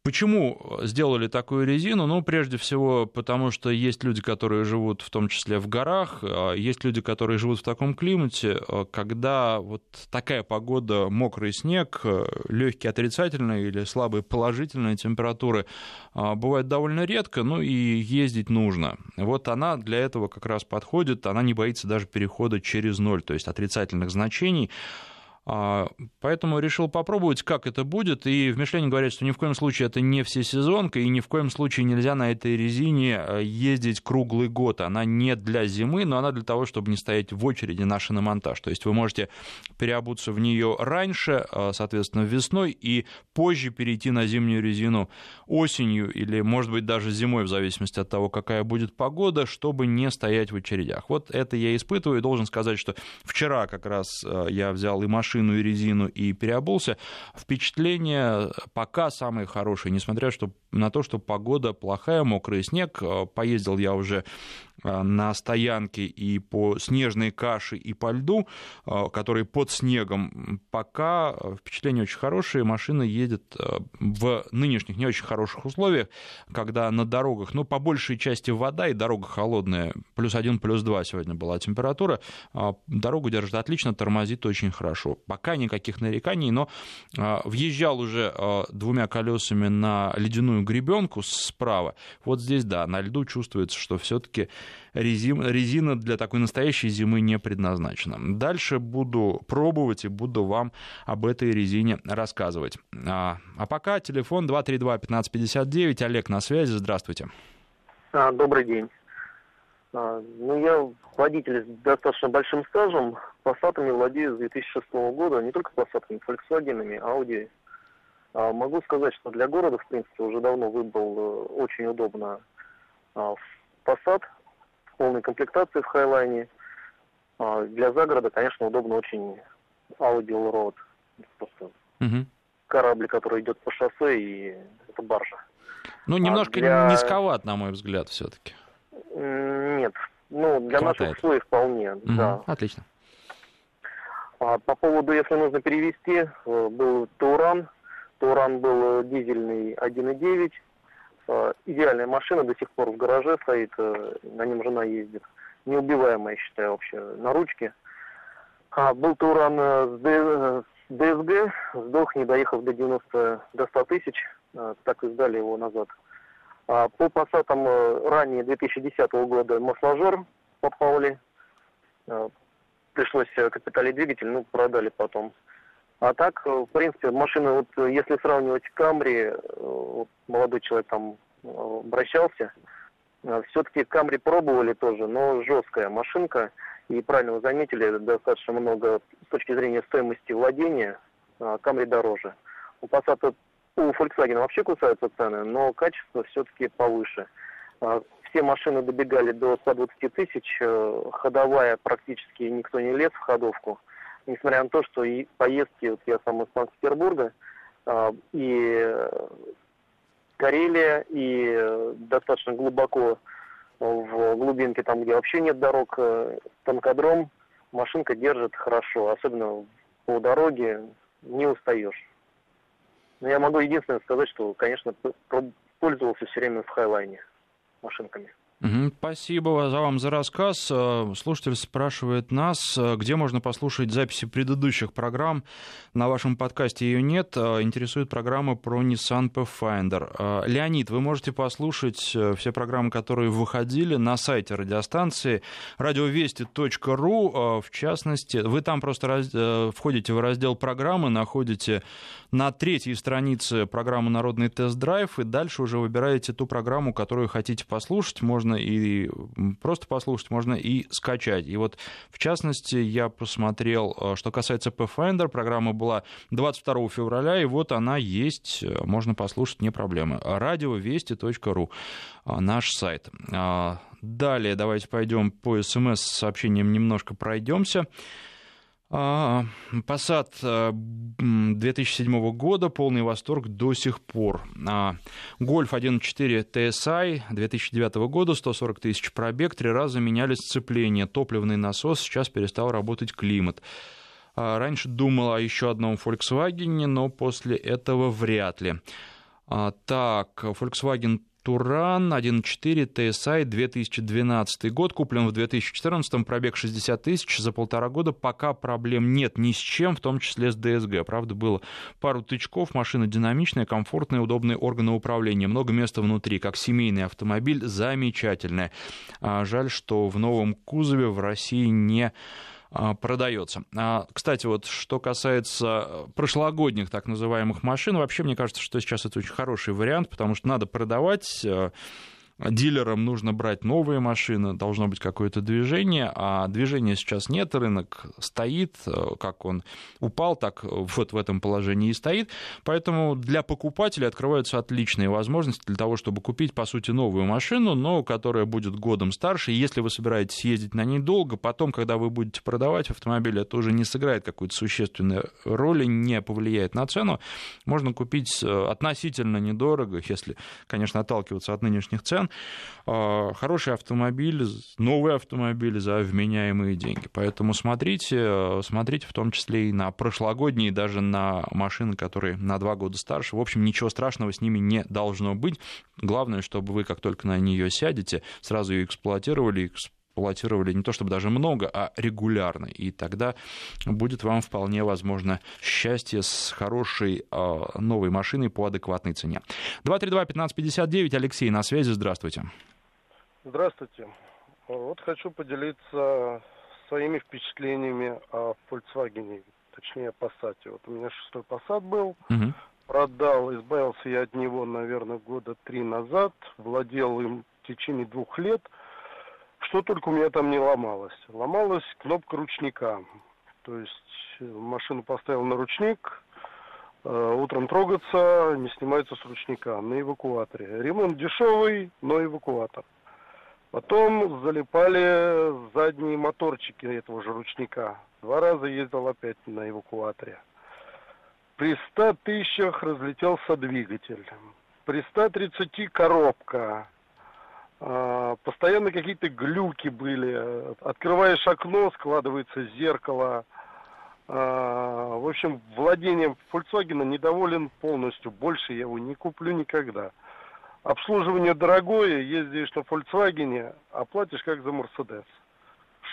Почему сделали такую резину? Ну, прежде всего, потому что есть люди, которые живут в том числе в горах, а есть люди, которые живут в таком климате, а когда вот такая погода, мокрый снег, легкие отрицательные или слабые положительные температуры а, бывают довольно редко, ну и ездить нужно. Вот она для этого как раз подходит, она не боится даже перехода через ноль, то есть отрицательных значений. А, поэтому решил попробовать, как это будет. И в Мишлене говорят, что ни в коем случае это не всесезонка, и ни в коем случае нельзя на этой резине э, ездить круглый год. Она не для зимы, но она для того, чтобы не стоять в очереди на шиномонтаж. То есть вы можете переобуться в нее раньше, э, соответственно, весной, и позже перейти на зимнюю резину осенью или, может быть, даже зимой, в зависимости от того, какая будет погода, чтобы не стоять в очередях. Вот это я испытываю. И должен сказать, что вчера как раз э, я взял и машину, машину и резину и переобулся, впечатление пока самые хорошие, несмотря что, на то, что погода плохая, мокрый снег. Э, поездил я уже Э, на стоянке и по снежной каше, и по льду, э, который под снегом, пока впечатление очень хорошее. Машина едет в нынешних не очень хороших условиях, когда на дорогах, ну, по большей части вода и дорога холодная, плюс один, плюс два сегодня была температура, дорогу держит отлично, тормозит очень хорошо. Пока никаких нареканий, но въезжал уже двумя колесами на ледяную гребенку справа. Вот здесь, да, на льду чувствуется, что все-таки резина, для такой настоящей зимы не предназначена. Дальше буду пробовать и буду вам об этой резине рассказывать. А, а пока телефон 232-1559. Олег на связи. Здравствуйте. А, добрый день. А, ну, я водитель с достаточно большим стажем. Пассатами владею с 2006 года. Не только пассатами, Volkswagen, Audi. А, могу сказать, что для города, в принципе, уже давно выбрал э, очень удобно а, Passat полной комплектации в Хайлайне. А для загорода, конечно, удобно очень Audi Allroad. Просто угу. корабль, который идет по шоссе, и это баржа. Ну, немножко а для... низковат, на мой взгляд, все-таки. Нет. Ну, для Хватает. наших условий вполне, угу. да. Отлично. А по поводу, если нужно перевести, э, был Тауран. Тауран был дизельный 1.9 Э, идеальная машина до сих пор в гараже стоит, э, на нем жена ездит. Неубиваемая, считаю, вообще, на ручке. А, был Туран э, с ДСГ, сдох, не доехав до 90, до 100 тысяч, так и сдали его назад. А по пассатам ранее 2010 года масложор попали. Пришлось капиталить двигатель, ну, продали потом. А так, э, в принципе, машина, вот э, если сравнивать Камри, э, вот, молодой человек там обращался, все-таки Камри пробовали тоже, но жесткая машинка, и правильно вы заметили, достаточно много с точки зрения стоимости владения, Камри дороже. У Passat, у Volkswagen вообще кусаются цены, но качество все-таки повыше. Все машины добегали до 120 тысяч, ходовая практически никто не лез в ходовку несмотря на то, что и поездки, вот я сам из Санкт-Петербурга, а, и Карелия, и достаточно глубоко в глубинке, там, где вообще нет дорог, э, танкодром, машинка держит хорошо, особенно по дороге не устаешь. Но я могу единственное сказать, что, конечно, пользовался все время в Хайлайне машинками. Спасибо вам за рассказ. Э, слушатель спрашивает нас, э, где можно послушать записи предыдущих программ. На вашем подкасте ее нет. Э, интересует программа про Nissan Pathfinder. Леонид, вы можете послушать все программы, которые выходили на сайте радиостанции радиовести.ру. В частности, вы там просто раз... входите в раздел программы, находите на третьей странице программу «Народный тест-драйв», и дальше уже выбираете ту программу, которую хотите послушать. Можно и просто послушать, можно и скачать. И вот, в частности, я посмотрел, э, что касается Pathfinder, программа была 22 февраля, и вот она есть, э, можно послушать, не проблема. Радиовести.ру, э, наш сайт. Далее давайте пойдем по смс-сообщениям немножко пройдемся. Passat а, 2007 года, полный восторг до сих пор. Golf 1.4 TSI 2009 года, 140 тысяч пробег, три раза меняли сцепление, топливный насос, сейчас перестал работать климат. А, раньше думал о еще одном Volkswagen, но после этого вряд ли. А, так, Volkswagen Туран 1.4 TSI 2012 год, куплен в 2014, пробег 60 тысяч, за полтора года пока проблем нет ни с чем, в том числе с ДСГ. Правда, было пару тычков, машина динамичная, комфортная, удобные органы управления, много места внутри, как семейный автомобиль, замечательная. А жаль, что в новом кузове в России не продается. А, кстати, вот что касается прошлогодних так называемых машин, вообще мне кажется, что сейчас это очень хороший вариант, потому что надо продавать э, дилерам нужно брать новые машины, должно быть какое-то движение, а движения сейчас нет, рынок стоит, э, как он упал, так вот в этом положении и стоит, поэтому для покупателей открываются отличные возможности для того, чтобы купить, по сути, новую машину, но которая будет годом старше, и если вы собираетесь ездить на ней долго, потом, когда вы будете продавать автомобиль, это уже не сыграет какой-то существенной роли, не повлияет на цену, можно купить э, относительно недорого, если, конечно, отталкиваться от нынешних цен, а, хороший автомобиль, новый автомобиль за вменяемые деньги. Поэтому смотрите, смотрите в том числе и на прошлогодние, даже на машины, которые на два года старше. В общем, ничего страшного с ними не должно быть. Главное, чтобы вы, как только на нее сядете, сразу ее эксплуатировали, эксплуатировали не то чтобы даже много, а регулярно. И тогда будет вам вполне возможно счастье с хорошей э, новой машиной по адекватной цене. 232-1559, Алексей на связи, здравствуйте. Здравствуйте. Вот хочу поделиться своими впечатлениями о Volkswagen, точнее о Passat. Вот у меня шестой Passat был, угу. продал, избавился я от него, наверное, года три назад, владел им в течение двух лет – что только у меня там не ломалось. Ломалась кнопка ручника. То есть э, машину поставил на ручник, э, утром трогаться, не снимается с ручника на эвакуаторе. Ремонт дешевый, но эвакуатор. Потом залипали задние моторчики этого же ручника. Два раза ездил опять на эвакуаторе. При 100 тысячах разлетелся двигатель. При 130 коробка. А, постоянно какие-то глюки были. Открываешь окно, складывается зеркало. А, в общем, владением Volkswagen недоволен полностью. Больше я его не куплю никогда. Обслуживание дорогое, ездишь на Volkswagen, а платишь как за Mercedes.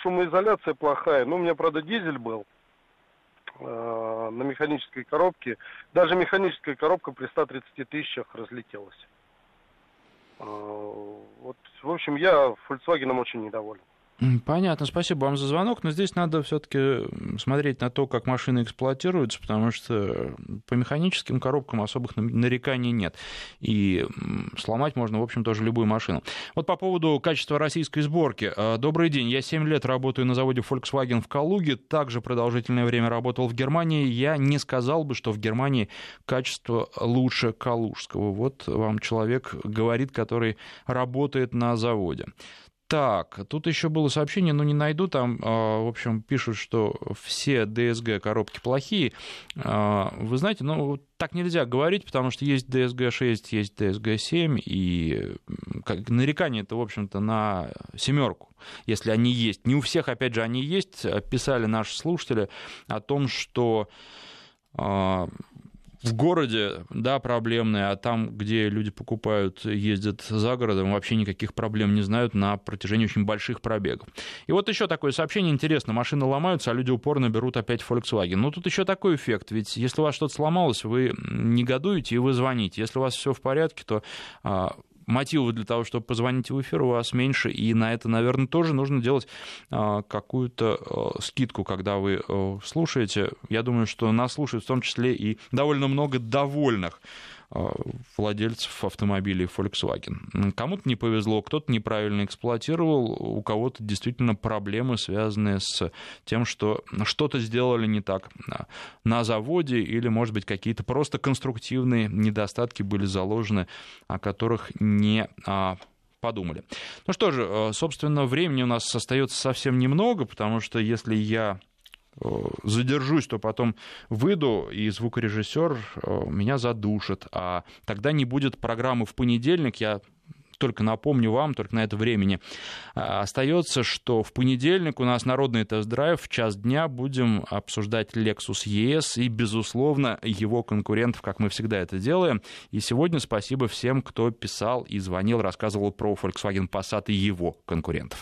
Шумоизоляция плохая. Ну, у меня, правда, дизель был э, на механической коробке. Даже механическая коробка при 130 тысячах разлетелась. Э, вот, в общем, я Volkswagen очень недоволен. Понятно, спасибо вам за звонок, но здесь надо все-таки смотреть на то, как машины эксплуатируются, потому что по механическим коробкам особых нареканий нет. И сломать можно, в общем, тоже любую машину. Вот по поводу качества российской сборки. Э, добрый день, я 7 лет работаю на заводе Volkswagen в Калуге, также продолжительное время работал в Германии. Я не сказал бы, что в Германии качество лучше калужского. Вот вам человек говорит, который работает на заводе. Так, тут еще было сообщение, но не найду. Там, а, в общем, пишут, что все DSG коробки плохие. А, вы знаете, ну, так нельзя говорить, потому что есть DSG-6, есть DSG-7, и нарекания это, в общем-то, на семерку, если они есть. Не у всех, опять же, они есть. Писали наши слушатели о том, что а, в городе, да, проблемные, а там, где люди покупают, ездят за городом, вообще никаких проблем не знают на протяжении очень больших пробегов. И вот еще такое сообщение интересно. Машины ломаются, а люди упорно берут опять Volkswagen. Ну, тут еще такой эффект. Ведь если у вас что-то сломалось, вы негодуете и вы звоните. Если у вас все в порядке, то мотивов для того, чтобы позвонить в эфир, у вас меньше, и на это, наверное, тоже нужно делать а, какую-то а, скидку, когда вы а, слушаете. Я думаю, что нас слушают в том числе и довольно много довольных Э, владельцев автомобилей Volkswagen. Кому-то не повезло, кто-то неправильно эксплуатировал, у кого-то действительно проблемы, связанные с тем, что что-то сделали не так на заводе, или, может быть, какие-то просто конструктивные недостатки были заложены, о которых не а, подумали. Ну что же, собственно, времени у нас остается совсем немного, потому что если я задержусь, то потом выйду, и звукорежиссер э, меня задушит. А тогда не будет программы в понедельник. Я только напомню вам, только на это времени э, остается, что в понедельник у нас народный тест-драйв, в час дня будем обсуждать Lexus ES и, безусловно, его конкурентов, как мы всегда это делаем. И сегодня спасибо всем, кто писал и звонил, рассказывал про Volkswagen Passat и его конкурентов.